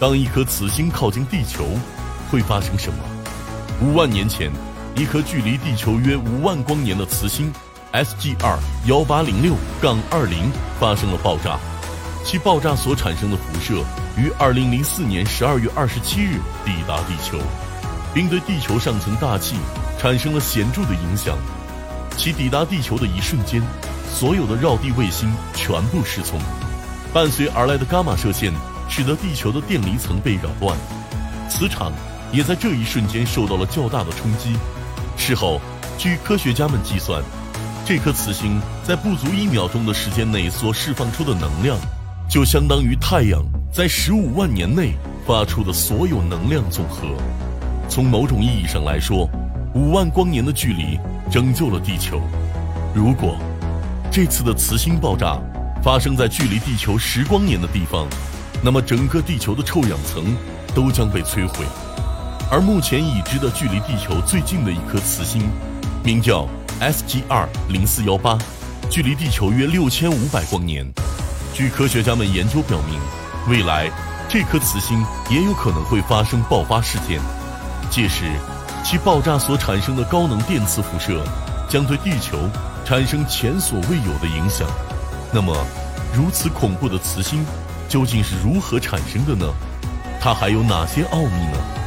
当一颗磁星靠近地球，会发生什么？五万年前，一颗距离地球约五万光年的磁星 SGR 幺八零六杠二零发生了爆炸，其爆炸所产生的辐射于二零零四年十二月二十七日抵达地球，并对地球上层大气产生了显著的影响。其抵达地球的一瞬间，所有的绕地卫星全部失聪，伴随而来的伽马射线。使得地球的电离层被扰乱，磁场也在这一瞬间受到了较大的冲击。事后，据科学家们计算，这颗磁星在不足一秒钟的时间内所释放出的能量，就相当于太阳在十五万年内发出的所有能量总和。从某种意义上来说，五万光年的距离拯救了地球。如果这次的磁星爆炸发生在距离地球十光年的地方，那么，整个地球的臭氧层都将被摧毁。而目前已知的距离地球最近的一颗磁星，名叫 SGR 零四幺八，距离地球约六千五百光年。据科学家们研究表明，未来这颗磁星也有可能会发生爆发事件，届时其爆炸所产生的高能电磁辐射将对地球产生前所未有的影响。那么，如此恐怖的磁星。究竟是如何产生的呢？它还有哪些奥秘呢？